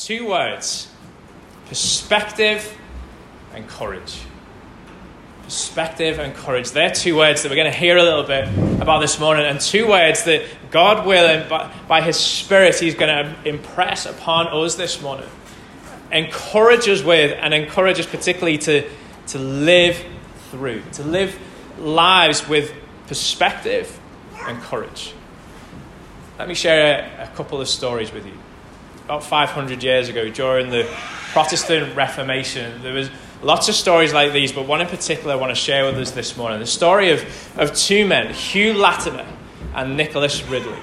Two words perspective and courage. Perspective and courage. They're two words that we're going to hear a little bit about this morning, and two words that God will, by, by His Spirit, He's going to impress upon us this morning. Encourage us with, and encourage us particularly to, to live through, to live lives with perspective and courage. Let me share a, a couple of stories with you. About 500 years ago, during the Protestant Reformation, there was lots of stories like these, but one in particular I want to share with us this morning. The story of, of two men, Hugh Latimer and Nicholas Ridley.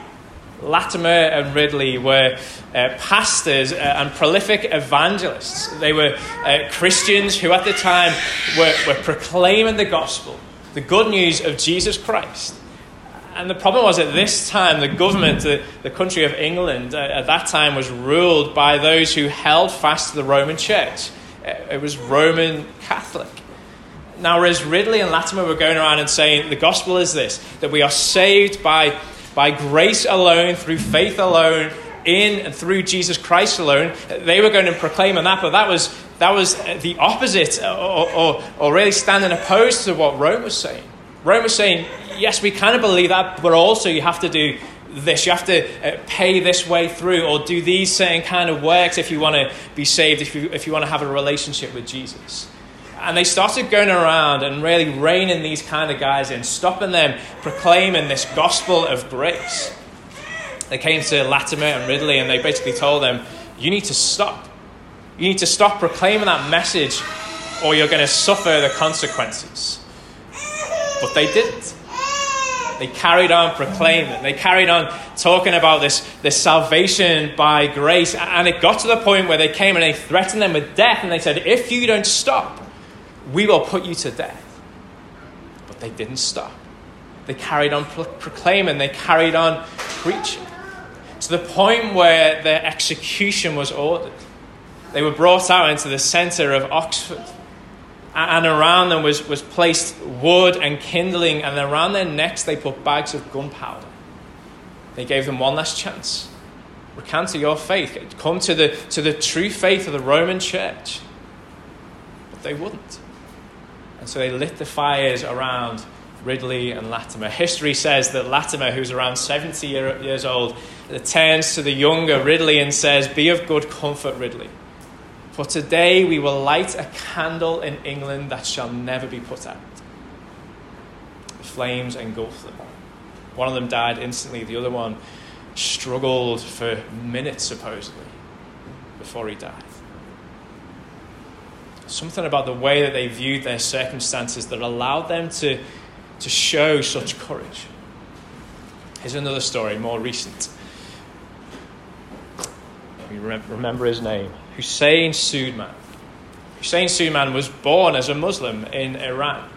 Latimer and Ridley were uh, pastors uh, and prolific evangelists. They were uh, Christians who, at the time, were, were proclaiming the gospel, the good news of Jesus Christ. And the problem was at this time, the government, the, the country of England, uh, at that time was ruled by those who held fast to the Roman church. Uh, it was Roman Catholic. Now, whereas Ridley and Latimer were going around and saying the gospel is this that we are saved by, by grace alone, through faith alone, in and through Jesus Christ alone, they were going to proclaim on that, but that was, that was the opposite, or, or, or really standing opposed to what Rome was saying. Rome was saying, yes, we kind of believe that, but also you have to do this. You have to uh, pay this way through or do these certain kind of works if you want to be saved, if you, if you want to have a relationship with Jesus. And they started going around and really reining these kind of guys in, stopping them proclaiming this gospel of grace. They came to Latimer and Ridley and they basically told them, You need to stop. You need to stop proclaiming that message or you're going to suffer the consequences. But they didn't. They carried on proclaiming. They carried on talking about this, this salvation by grace. And it got to the point where they came and they threatened them with death. And they said, If you don't stop, we will put you to death. But they didn't stop. They carried on pro- proclaiming, they carried on preaching. To the point where their execution was ordered. They were brought out into the centre of Oxford and around them was, was placed wood and kindling, and around their necks they put bags of gunpowder. They gave them one last chance. Recant to your faith. Come to the, to the true faith of the Roman church. But they wouldn't. And so they lit the fires around Ridley and Latimer. History says that Latimer, who's around 70 year, years old, turns to the younger Ridley and says, Be of good comfort, Ridley. For today we will light a candle in England that shall never be put out. The flames engulfed them. One of them died instantly, the other one struggled for minutes, supposedly, before he died. Something about the way that they viewed their circumstances that allowed them to, to show such courage. Here's another story, more recent. You remember his name. Hussein Suleiman. Hussein Suleiman was born as a Muslim in Iran.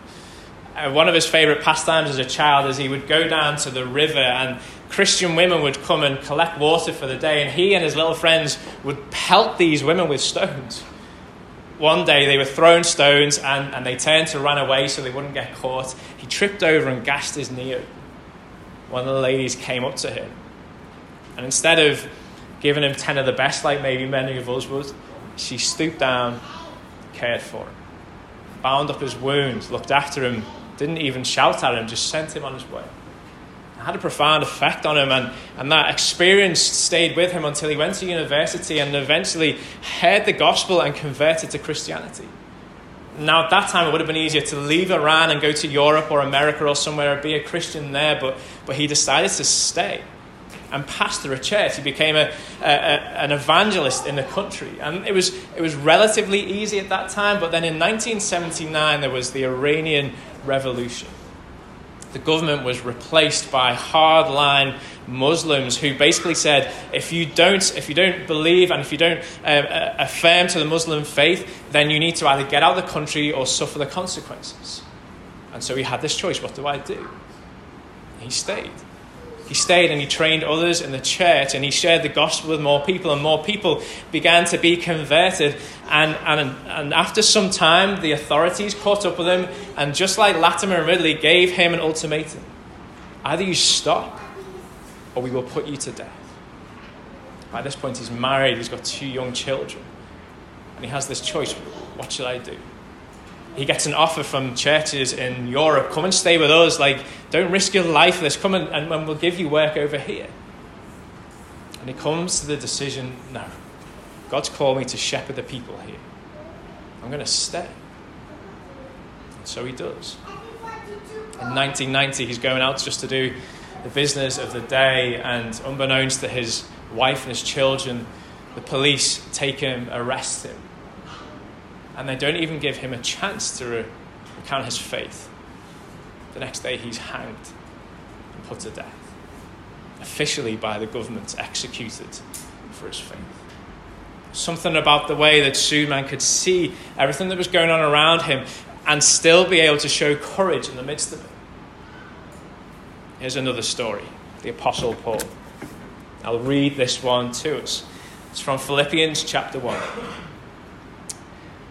Uh, one of his favorite pastimes as a child is he would go down to the river and Christian women would come and collect water for the day, and he and his little friends would pelt these women with stones. One day they were thrown stones and, and they turned to run away so they wouldn't get caught. He tripped over and gashed his knee. One of the ladies came up to him, and instead of giving him 10 of the best, like maybe many of us would. She stooped down, cared for him, bound up his wounds, looked after him, didn't even shout at him, just sent him on his way. It had a profound effect on him, and, and that experience stayed with him until he went to university and eventually heard the gospel and converted to Christianity. Now, at that time, it would have been easier to leave Iran and go to Europe or America or somewhere and be a Christian there, but, but he decided to stay and pastor a church. He became a, a, a, an evangelist in the country. And it was, it was relatively easy at that time, but then in 1979 there was the Iranian Revolution. The government was replaced by hardline Muslims who basically said, if you don't, if you don't believe and if you don't uh, uh, affirm to the Muslim faith, then you need to either get out of the country or suffer the consequences. And so he had this choice what do I do? He stayed. He stayed and he trained others in the church and he shared the gospel with more people, and more people began to be converted. And, and, and after some time, the authorities caught up with him, and just like Latimer and Ridley, gave him an ultimatum either you stop or we will put you to death. By this point, he's married, he's got two young children. And he has this choice what should I do? He gets an offer from churches in Europe come and stay with us. Like, don't risk your life for this. Come and, and we'll give you work over here. And he comes to the decision no, God's called me to shepherd the people here. I'm going to stay. And so he does. In 1990, he's going out just to do the business of the day, and unbeknownst to his wife and his children, the police take him, arrest him. And they don't even give him a chance to recount his faith. The next day, he's hanged and put to death officially by the government executed for his faith. Something about the way that Suleiman could see everything that was going on around him and still be able to show courage in the midst of it. Here's another story the Apostle Paul. I'll read this one to us. It's from Philippians chapter 1.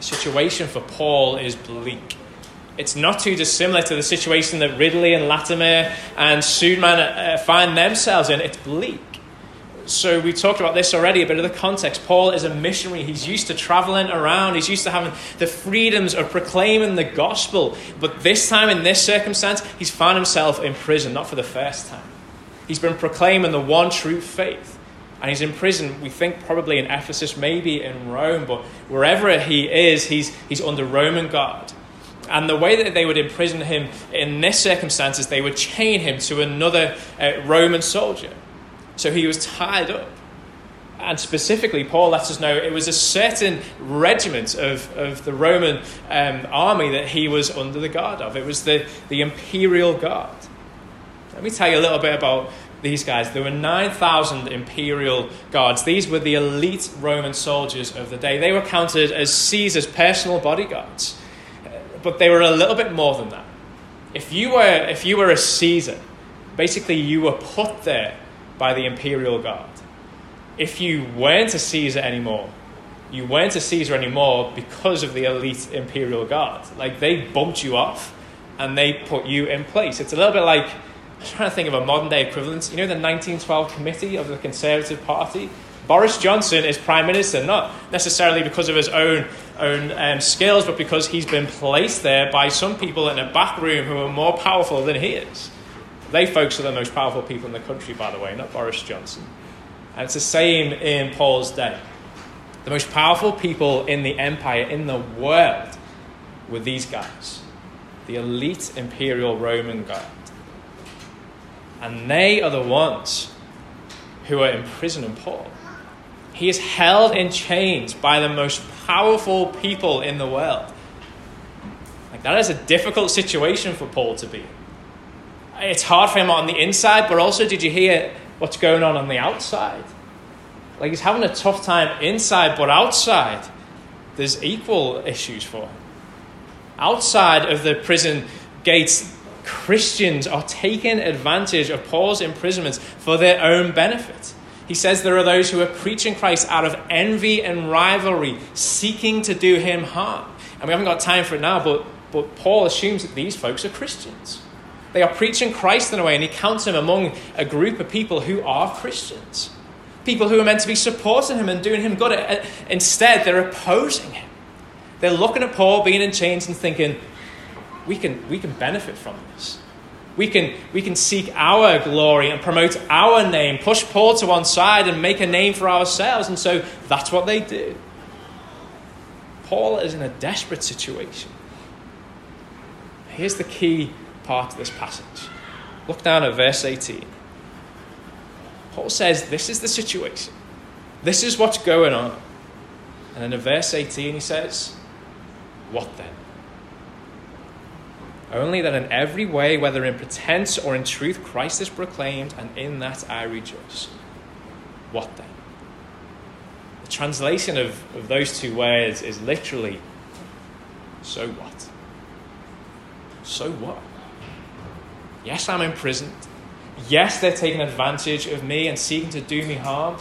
Situation for Paul is bleak. It's not too dissimilar to the situation that Ridley and Latimer and Suleiman uh, find themselves in. It's bleak. So we talked about this already, a bit of the context. Paul is a missionary. He's used to traveling around. He's used to having the freedoms of proclaiming the gospel. But this time, in this circumstance, he's found himself in prison, not for the first time. He's been proclaiming the one true faith. And he's in prison, we think probably in Ephesus, maybe in Rome, but wherever he is, he's, he's under Roman guard. And the way that they would imprison him in this circumstance is they would chain him to another uh, Roman soldier. So he was tied up. And specifically, Paul lets us know it was a certain regiment of, of the Roman um, army that he was under the guard of. It was the, the imperial guard. Let me tell you a little bit about these guys. There were 9,000 imperial guards. These were the elite Roman soldiers of the day. They were counted as Caesar's personal bodyguards. Uh, but they were a little bit more than that. If you were, if you were a Caesar, basically you were put there by the imperial guard. If you weren't a Caesar anymore, you weren't a Caesar anymore because of the elite imperial guard. Like they bumped you off and they put you in place. It's a little bit like I'm trying to think of a modern day equivalent. You know the 1912 committee of the Conservative Party? Boris Johnson is prime minister, not necessarily because of his own own um, skills, but because he's been placed there by some people in a back room who are more powerful than he is. They folks are the most powerful people in the country, by the way, not Boris Johnson. And it's the same in Paul's day. The most powerful people in the empire, in the world, were these guys the elite imperial Roman guard. And they are the ones who are imprisoning Paul. He is held in chains by the most powerful people in the world. Like, that is a difficult situation for Paul to be it's hard for him on the inside, but also, did you hear what's going on on the outside? Like he's having a tough time inside, but outside, there's equal issues for him. Outside of the prison gates, Christians are taking advantage of Paul's imprisonment for their own benefit. He says there are those who are preaching Christ out of envy and rivalry, seeking to do him harm. And we haven't got time for it now, but, but Paul assumes that these folks are Christians. They are preaching Christ in a way, and he counts him among a group of people who are Christians. People who are meant to be supporting him and doing him good. Uh, instead, they're opposing him. They're looking at Paul being in chains and thinking, we can, we can benefit from this. We can, we can seek our glory and promote our name, push Paul to one side and make a name for ourselves. And so that's what they do. Paul is in a desperate situation. Here's the key part of this passage. Look down at verse 18. Paul says, This is the situation. This is what's going on. And then in verse 18, he says, What then? Only that in every way, whether in pretense or in truth, Christ is proclaimed, and in that I rejoice. What then? The translation of, of those two words is literally, So what? So what? Yes, I'm imprisoned. Yes, they're taking advantage of me and seeking to do me harm.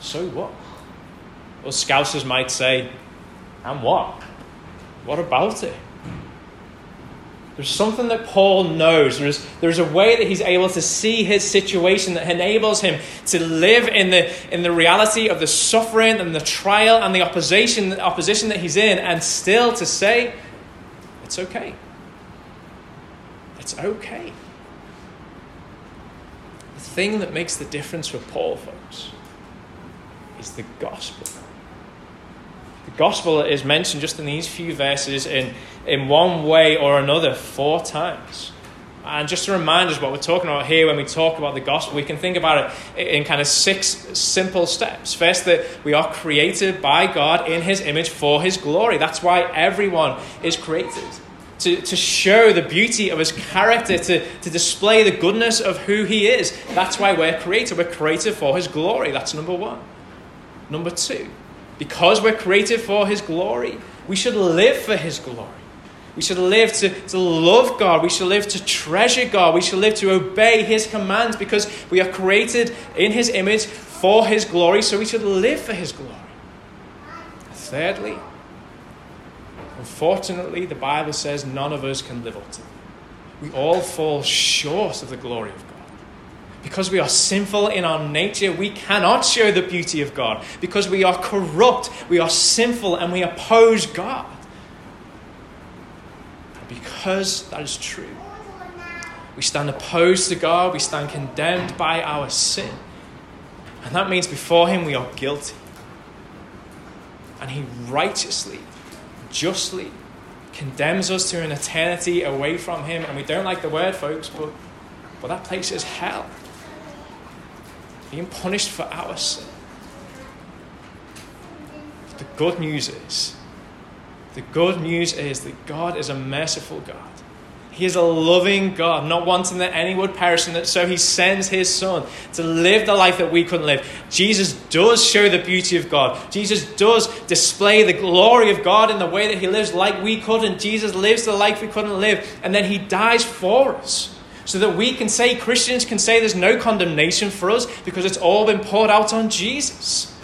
So what? Or scousers might say, and what? What about it? There's something that Paul knows. There's, there's a way that he's able to see his situation that enables him to live in the, in the reality of the suffering and the trial and the opposition, the opposition that he's in, and still to say, it's okay. It's okay. The thing that makes the difference for Paul, folks, is the gospel. The gospel is mentioned just in these few verses in, in one way or another four times. And just to remind us what we're talking about here when we talk about the gospel, we can think about it in kind of six simple steps. First, that we are created by God in His image for His glory. That's why everyone is created. To, to show the beauty of His character, to, to display the goodness of who He is. That's why we're created. We're created for His glory. That's number one. Number two, because we're created for His glory, we should live for His glory. We should live to, to love God. We should live to treasure God. We should live to obey His commands because we are created in His image for His glory, so we should live for His glory. Thirdly, unfortunately, the Bible says none of us can live up to it. We all fall short of the glory of God. Because we are sinful in our nature, we cannot show the beauty of God. Because we are corrupt, we are sinful, and we oppose God. Because that is true, we stand opposed to God, we stand condemned by our sin. And that means before Him we are guilty. And He righteously, justly condemns us to an eternity away from Him. And we don't like the word, folks, but, but that place is hell being punished for our sin. But the good news is, the good news is that God is a merciful God. He is a loving God, not wanting that any would perish, and that so He sends His Son to live the life that we couldn't live. Jesus does show the beauty of God. Jesus does display the glory of God in the way that He lives like we couldn't. Jesus lives the life we couldn't live, and then He dies for us so that we can say, Christians can say there's no condemnation for us because it's all been poured out on Jesus.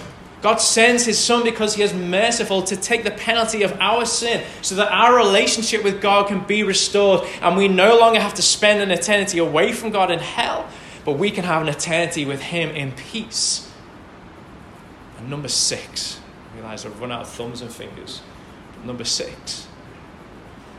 God sends his son because he is merciful to take the penalty of our sin so that our relationship with God can be restored and we no longer have to spend an eternity away from God in hell, but we can have an eternity with him in peace. And number six, I realize I've run out of thumbs and fingers. Number six,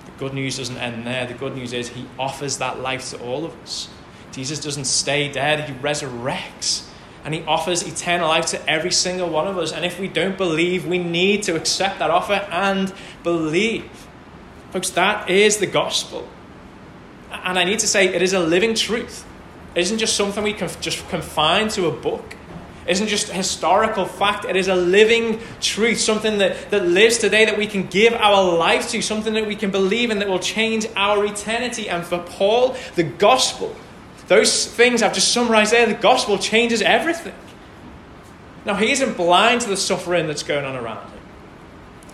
the good news doesn't end there. The good news is he offers that life to all of us. Jesus doesn't stay dead, he resurrects. And he offers eternal life to every single one of us. And if we don't believe, we need to accept that offer and believe. Folks, that is the gospel. And I need to say, it is a living truth. It isn't just something we can just confine to a book isn't just historical fact, it is a living truth, something that, that lives today that we can give our life to, something that we can believe in that will change our eternity. And for Paul, the gospel, those things I've just summarized there, the gospel changes everything. Now, he isn't blind to the suffering that's going on around him.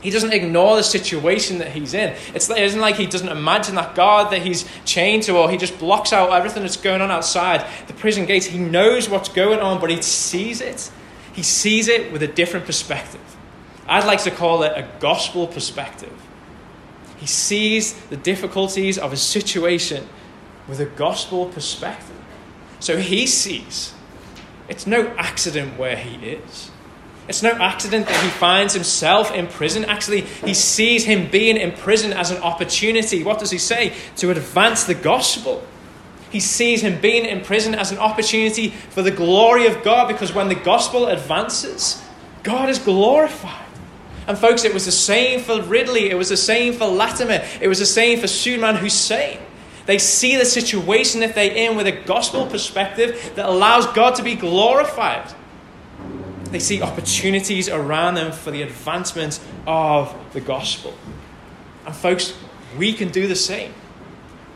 He doesn't ignore the situation that he's in. It's, it isn't like he doesn't imagine that God that he's chained to, or he just blocks out everything that's going on outside the prison gates. He knows what's going on, but he sees it. He sees it with a different perspective. I'd like to call it a gospel perspective. He sees the difficulties of his situation with a gospel perspective. So he sees it's no accident where he is. It's no accident that he finds himself in prison. Actually, he sees him being in prison as an opportunity. What does he say? To advance the gospel. He sees him being in prison as an opportunity for the glory of God because when the gospel advances, God is glorified. And folks, it was the same for Ridley, it was the same for Latimer, it was the same for Salman Hussein. They see the situation that they're in with a gospel perspective that allows God to be glorified. They see opportunities around them for the advancement of the gospel. And, folks, we can do the same.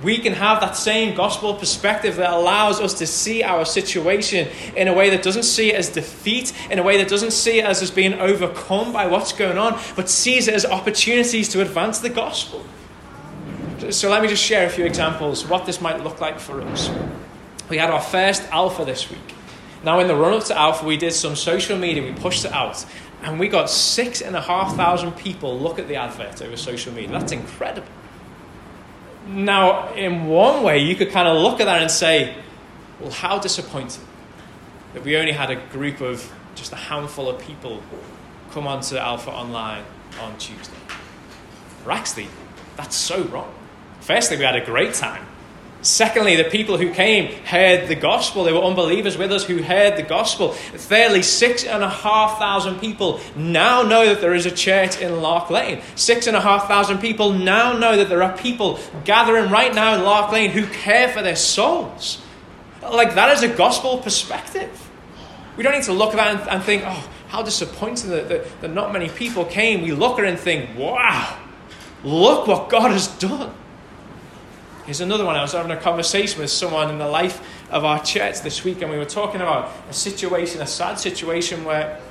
We can have that same gospel perspective that allows us to see our situation in a way that doesn't see it as defeat, in a way that doesn't see it as, as being overcome by what's going on, but sees it as opportunities to advance the gospel. So let me just share a few examples what this might look like for us. We had our first Alpha this week. Now, in the run up to Alpha, we did some social media, we pushed it out, and we got six and a half thousand people look at the advert over social media. That's incredible. Now, in one way, you could kind of look at that and say, well, how disappointing that we only had a group of just a handful of people come onto Alpha Online on Tuesday. But actually, that's so wrong. Firstly, we had a great time. Secondly, the people who came heard the gospel. They were unbelievers with us who heard the gospel. Thirdly, six and a half thousand people now know that there is a church in Lark Lane. Six and a half thousand people now know that there are people gathering right now in Lark Lane who care for their souls. Like, that is a gospel perspective. We don't need to look at that and, and think, oh, how disappointing that, that, that not many people came. We look at it and think, wow, look what God has done. Here's another one. I was having a conversation with someone in the life of our church this week, and we were talking about a situation, a sad situation where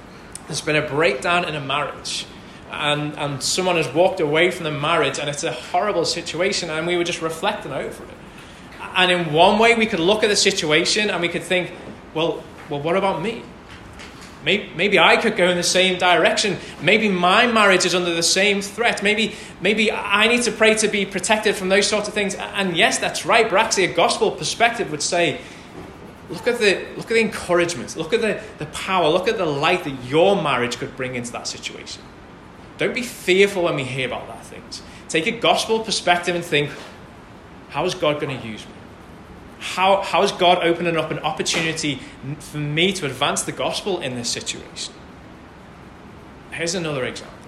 there's been a breakdown in a marriage. And, and someone has walked away from the marriage, and it's a horrible situation, and we were just reflecting over it. And in one way, we could look at the situation and we could think, well, well what about me? Maybe, maybe I could go in the same direction. Maybe my marriage is under the same threat. Maybe, maybe I need to pray to be protected from those sorts of things. And yes, that's right. But actually, a gospel perspective would say, look at the, look at the encouragement, look at the, the power, look at the light that your marriage could bring into that situation. Don't be fearful when we hear about that things. Take a gospel perspective and think, how is God going to use me? How, how is God opening up an opportunity for me to advance the gospel in this situation? Here's another example.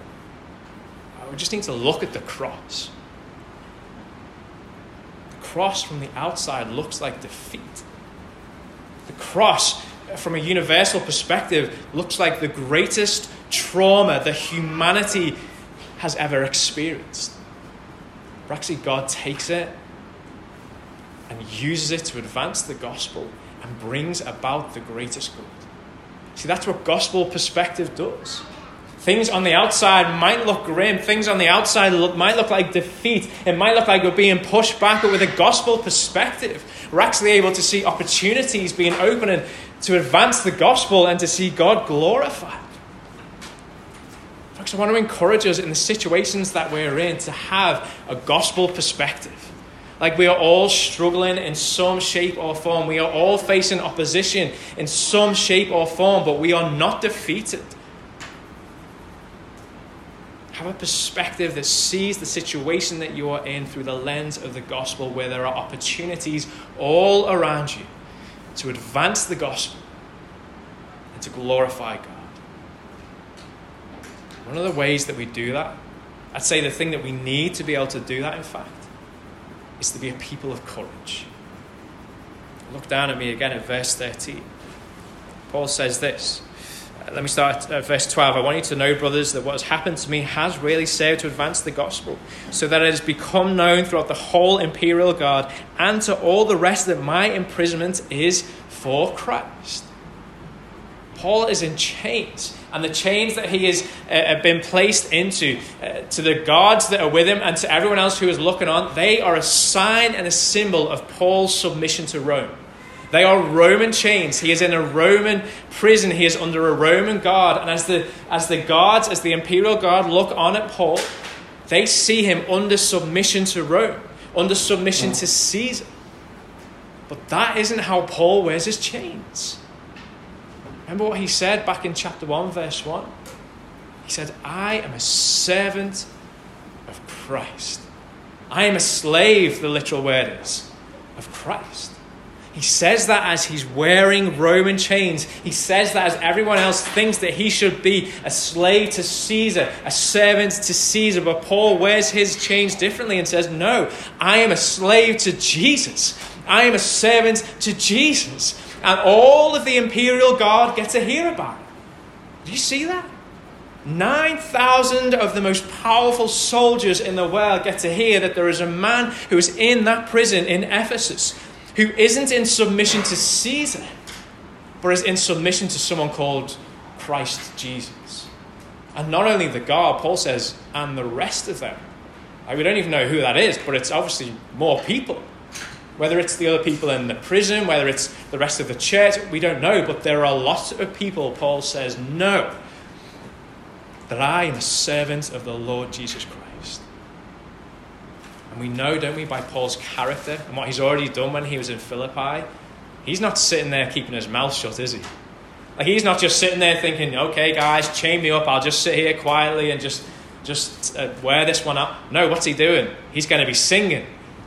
We just need to look at the cross. The cross from the outside looks like defeat. The cross, uh, from a universal perspective, looks like the greatest trauma that humanity has ever experienced. But actually, God takes it and uses it to advance the gospel and brings about the greatest good. See, that's what gospel perspective does. Things on the outside might look grim. Things on the outside look, might look like defeat. It might look like we're being pushed back, but with a gospel perspective, we're actually able to see opportunities being opened to advance the gospel and to see God glorified. Folks, I want to encourage us in the situations that we're in to have a gospel perspective. Like we are all struggling in some shape or form. We are all facing opposition in some shape or form, but we are not defeated. Have a perspective that sees the situation that you are in through the lens of the gospel, where there are opportunities all around you to advance the gospel and to glorify God. One of the ways that we do that, I'd say the thing that we need to be able to do that, in fact, is to be a people of courage. Look down at me again at verse 13. Paul says this. Uh, let me start at verse 12. I want you to know, brothers, that what has happened to me has really served to advance the gospel, so that it has become known throughout the whole imperial guard and to all the rest that my imprisonment is for Christ. Paul is in chains and the chains that he has uh, been placed into, uh, to the guards that are with him, and to everyone else who is looking on, they are a sign and a symbol of Paul's submission to Rome. They are Roman chains. He is in a Roman prison. He is under a Roman guard. And as the, as the guards, as the imperial guard look on at Paul, they see him under submission to Rome, under submission to Caesar. But that isn't how Paul wears his chains. Remember what he said back in chapter 1, verse 1? He said, I am a servant of Christ. I am a slave, the literal word is, of Christ. He says that as he's wearing Roman chains. He says that as everyone else thinks that he should be a slave to Caesar, a servant to Caesar. But Paul wears his chains differently and says, No, I am a slave to Jesus. I am a servant to Jesus. And all of the imperial guard get to hear about it. Do you see that? 9,000 of the most powerful soldiers in the world get to hear that there is a man who is in that prison in Ephesus who isn't in submission to Caesar, but is in submission to someone called Christ Jesus. And not only the guard, Paul says, and the rest of them. we don't even know who that is, but it's obviously more people. Whether it's the other people in the prison, whether it's the rest of the church, we don't know. But there are a lot of people, Paul says, no, that I am a servant of the Lord Jesus Christ. And we know, don't we, by Paul's character and what he's already done when he was in Philippi. He's not sitting there keeping his mouth shut, is he? Like he's not just sitting there thinking, "Okay, guys, chain me up. I'll just sit here quietly and just just uh, wear this one up." No, what's he doing? He's going to be singing.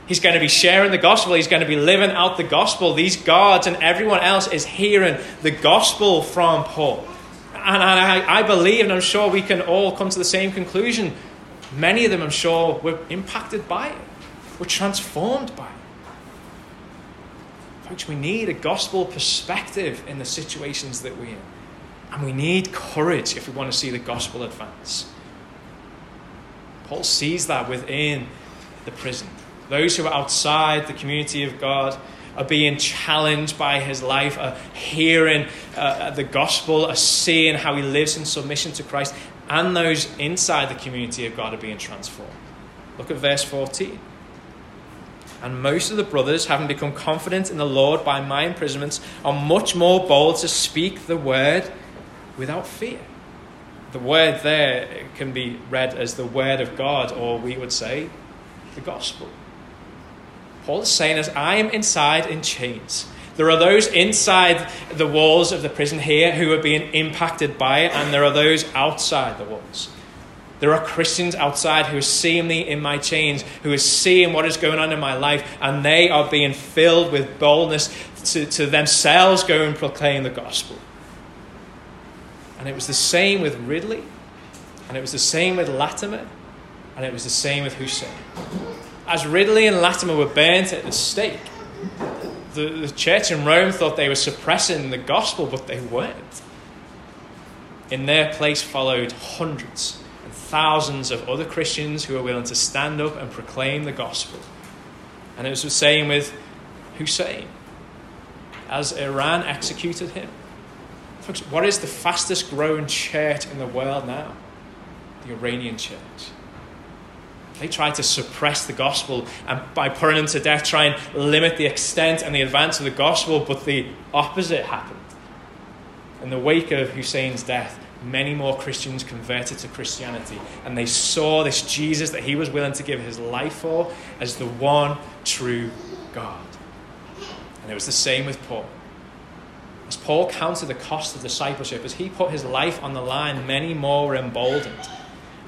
He's going to be sharing the gospel. He's going to be living out the gospel. These guards and everyone else is hearing the gospel from Paul. And I, I believe, and I'm sure we can all come to the same conclusion. Many of them, I'm sure, were impacted by it, were transformed by it. Folks, we need a gospel perspective in the situations that we're in. And we need courage if we want to see the gospel advance. Paul sees that within the prison. Those who are outside the community of God are being challenged by his life, are hearing uh, the gospel, are seeing how he lives in submission to Christ, and those inside the community of God are being transformed. Look at verse 14. And most of the brothers, having become confident in the Lord by my imprisonments, are much more bold to speak the word without fear. The word there can be read as the word of God, or we would say the gospel. Paul is saying is, I am inside in chains. There are those inside the walls of the prison here who are being impacted by it, and there are those outside the walls. There are Christians outside who are seeing me in my chains, who are seeing what is going on in my life, and they are being filled with boldness to, to themselves go and proclaim the gospel. And it was the same with Ridley, and it was the same with Latimer, and it was the same with Hussein as Ridley and Latimer were burnt at the stake, the, the church in Rome thought they were suppressing the gospel, but they weren't. In their place followed hundreds and thousands of other Christians who were willing to stand up and proclaim the gospel. And it was the same with Hussein. As Iran executed him, folks, what is the fastest growing church in the world now? The Iranian church. They tried to suppress the gospel and by putting him to death, try and limit the extent and the advance of the gospel, but the opposite happened. In the wake of Hussein's death, many more Christians converted to Christianity, and they saw this Jesus that he was willing to give his life for as the one true God. And it was the same with Paul. As Paul counted the cost of discipleship, as he put his life on the line, many more were emboldened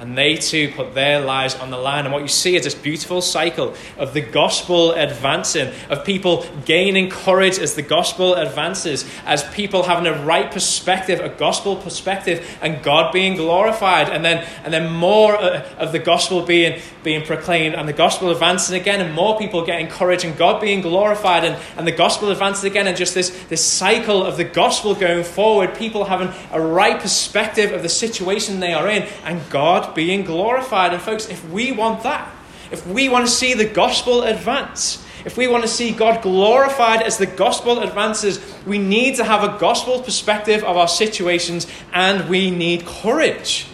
and they too put their lives on the line. And what you see is this beautiful cycle of the gospel advancing, of people gaining courage as the gospel advances, as people having a right perspective, a gospel perspective, and God being glorified. And then, and then more uh, of the gospel being, being proclaimed, and the gospel advancing again, and more people getting courage, and God being glorified, and, and the gospel advancing again, and just this, this cycle of the gospel going forward, people having a right perspective of the situation they are in, and God being glorified. And, folks, if we want that, if we want to see the gospel advance, if we want to see God glorified as the gospel advances, we need to have a gospel perspective of our situations and we need courage.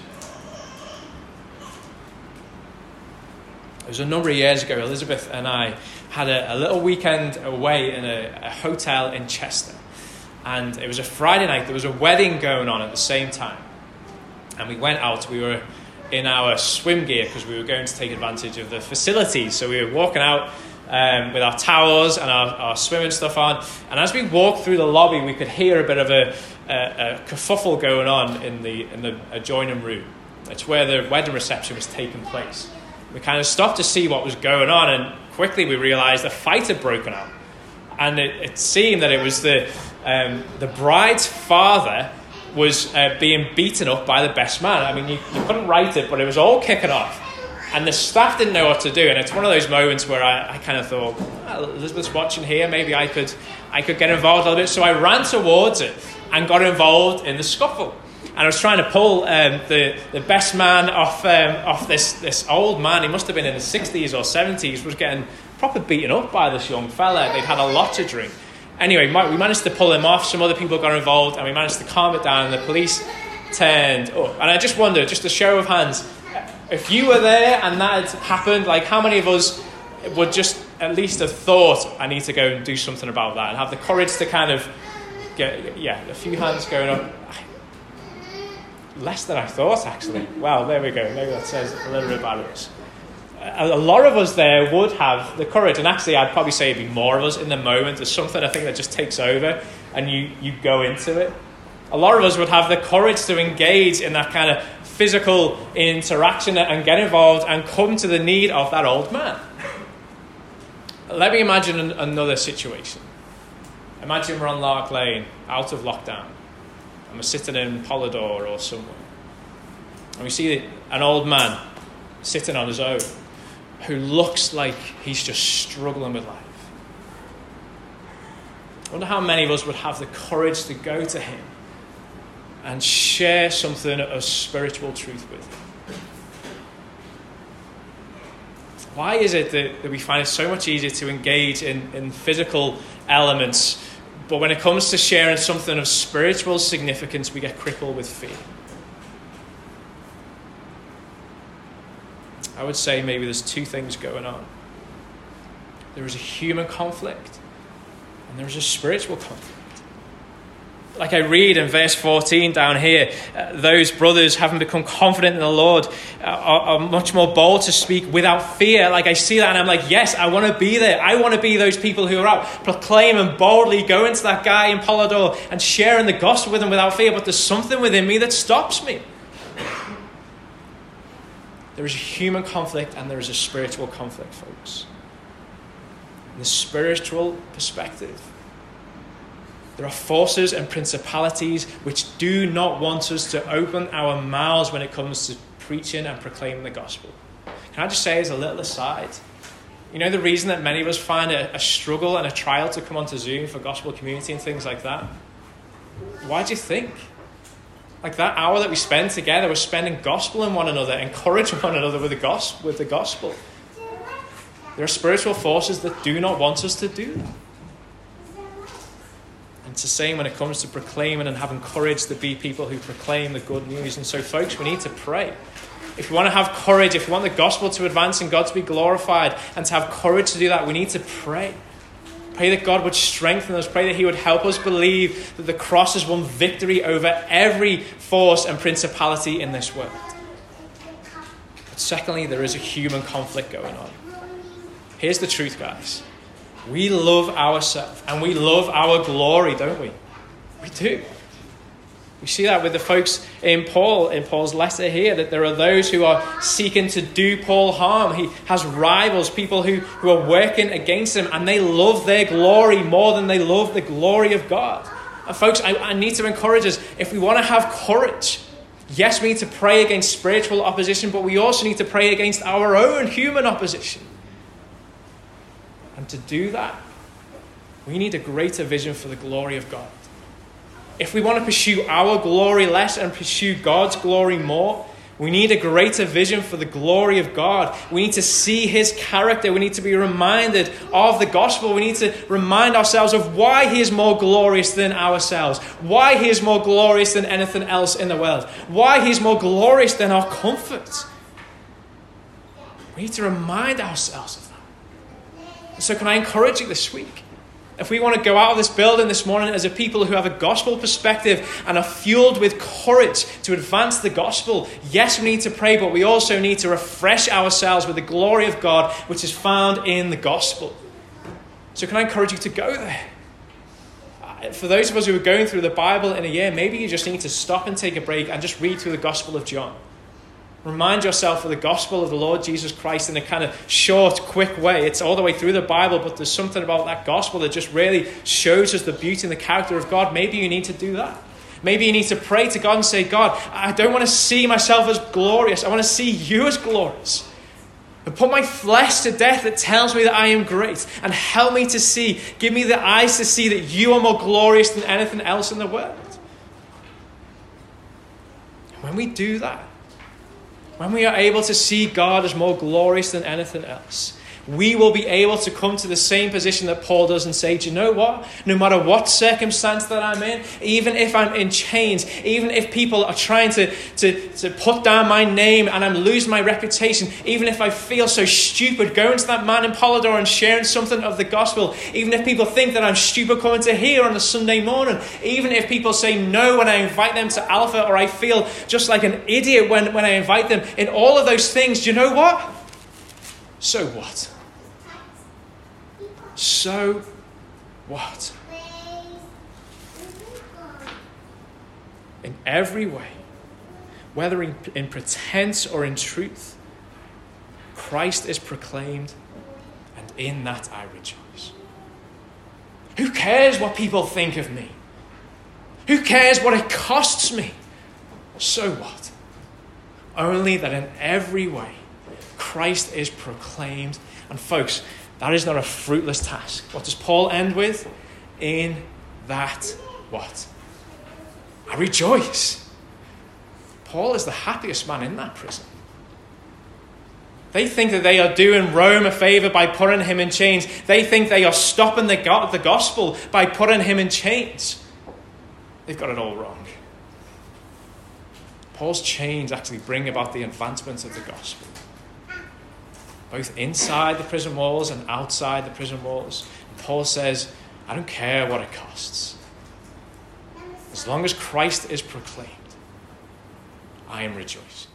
It was a number of years ago, Elizabeth and I had a, a little weekend away in a, a hotel in Chester. And it was a Friday night, there was a wedding going on at the same time. And we went out, we were in our swim gear because we were going to take advantage of the facilities. So we were walking out um, with our towels and our, our, swimming stuff on. And as we walked through the lobby, we could hear a bit of a, a, a kerfuffle going on in the, in the adjoining room. It's where the wedding reception was taking place. We kind of stopped to see what was going on, and quickly we realized a fight had broken out. and it, it seemed that it was the, um, the bride's father was uh, being beaten up by the best man. I mean, you, you couldn't write it, but it was all kicking off. And the staff didn't know what to do. And it's one of those moments where I, I kind of thought, well, Elizabeth's watching here, maybe I could, I could get involved a little bit. So I ran towards it and got involved in the scuffle. And I was trying to pull um, the, the best man off, um, off this, this old man. He must have been in his 60s or 70s, was getting proper beaten up by this young fella. They'd had a lot to drink. Anyway, we managed to pull him off. Some other people got involved, and we managed to calm it down. And the police turned up. And I just wonder, just a show of hands, if you were there and that had happened, like how many of us would just at least have thought, I need to go and do something about that, and have the courage to kind of get, yeah, a few hands going up. Less than I thought, actually. Wow, there we go. Maybe that says a little bit about us a lot of us there would have the courage, and actually, I'd probably say it'd be more of us in the moment. There's something I think that just takes over, and you, you go into it. A lot of us would have the courage to engage in that kind of physical interaction and get involved and come to the need of that old man. Let me imagine another situation. Imagine we're on Lark Lane, out of lockdown, and we're sitting in Polydor or somewhere, and we see an old man sitting on his own who looks like he's just struggling with life. I wonder how many of us would have the courage to go to him and share something of spiritual truth with him. Why is it that, that we find it so much easier to engage in, in physical elements, but when it comes to sharing something of spiritual significance, we get crippled with fear? I would say maybe there's two things going on. There is a human conflict, and there's a spiritual conflict. Like I read in verse 14 down here, uh, those brothers, having become confident in the Lord, uh, are, are, much more bold to speak without fear. Like I see that and I'm like, yes, I want to be there. I want to be those people who are out proclaiming boldly, going to that guy in Polydor and sharing the gospel with him without fear. But there's something within me that stops me. There is a human conflict and there is a spiritual conflict, folks. In the spiritual perspective, there are forces and principalities which do not want us to open our mouths when it comes to preaching and proclaiming the gospel. Can I just say, as a little aside, you know the reason that many of us find a, a struggle and a trial to come onto Zoom for gospel community and things like that? Why do you think? Like that hour that we spend together, we're spending gospel in one another, encouraging one another with the gospel. With the gospel. There are spiritual forces that do not want us to do that. And it's the same when it comes to proclaiming and having courage to be people who proclaim the good news. And so, folks, we need to pray. If we want to have courage, if we want the gospel to advance and God to be glorified, and to have courage to do that, we need to pray. Pray that God would strengthen us. Pray that He would help us believe that the cross has won victory over every force and principality in this world. But secondly, there is a human conflict going on. Here's the truth, guys. We love ourselves and we love our glory, don't we? We do. We see that with the folks in Paul, in Paul's letter here, that there are those who are seeking to do Paul harm. He has rivals, people who, who are working against him, and they love their glory more than they love the glory of God. And folks, I, I need to encourage us if we want to have courage, yes, we need to pray against spiritual opposition, but we also need to pray against our own human opposition. And to do that, we need a greater vision for the glory of God. If we want to pursue our glory less and pursue God's glory more, we need a greater vision for the glory of God. We need to see His character. We need to be reminded of the gospel. We need to remind ourselves of why He is more glorious than ourselves, why He is more glorious than anything else in the world, why He is more glorious than our comfort. We need to remind ourselves of that. So, can I encourage you this week? If we want to go out of this building this morning as a people who have a gospel perspective and are fueled with courage to advance the gospel, yes, we need to pray, but we also need to refresh ourselves with the glory of God which is found in the gospel. So, can I encourage you to go there? Uh, for those of us who are going through the Bible in a year, maybe you just need to stop and take a break and just read through the Gospel of John. Remind yourself of the gospel of the Lord Jesus Christ in a kind of short, quick way. It's all the way through the Bible, but there's something about that gospel that just really shows us the beauty and the character of God. Maybe you need to do that. Maybe you need to pray to God and say, God, I don't want to see myself as glorious. I want to see you as glorious. And put my flesh to death that tells me that I am great. And help me to see, give me the eyes to see that you are more glorious than anything else in the world. And when we do that, when we are able to see God as more glorious than anything else, we will be able to come to the same position that Paul does and say, Do you know what? No matter what circumstance that I'm in, even if I'm in chains, even if people are trying to, to, to put down my name and I'm losing my reputation, even if I feel so stupid going to that man in Polydor and sharing something of the gospel, even if people think that I'm stupid coming to here on a Sunday morning, even if people say no when I invite them to Alpha or I feel just like an idiot when, when I invite them, in all of those things, do you know what? So what? So what? In every way, whether in, in pretense or in truth, Christ is proclaimed, and in that I rejoice. Who cares what people think of me? Who cares what it costs me? So what? Only that in every way, Christ is proclaimed. And folks, that is not a fruitless task. What does Paul end with? In that what? I rejoice. Paul is the happiest man in that prison. They think that they are doing Rome a favor by putting him in chains. They think they are stopping the, the gospel by putting him in chains. They've got it all wrong. Paul's chains actually bring about the advancement of the gospel both inside the prison walls and outside the prison walls. And Paul says, I don't care what it costs. As long as Christ is proclaimed, I am rejoicing.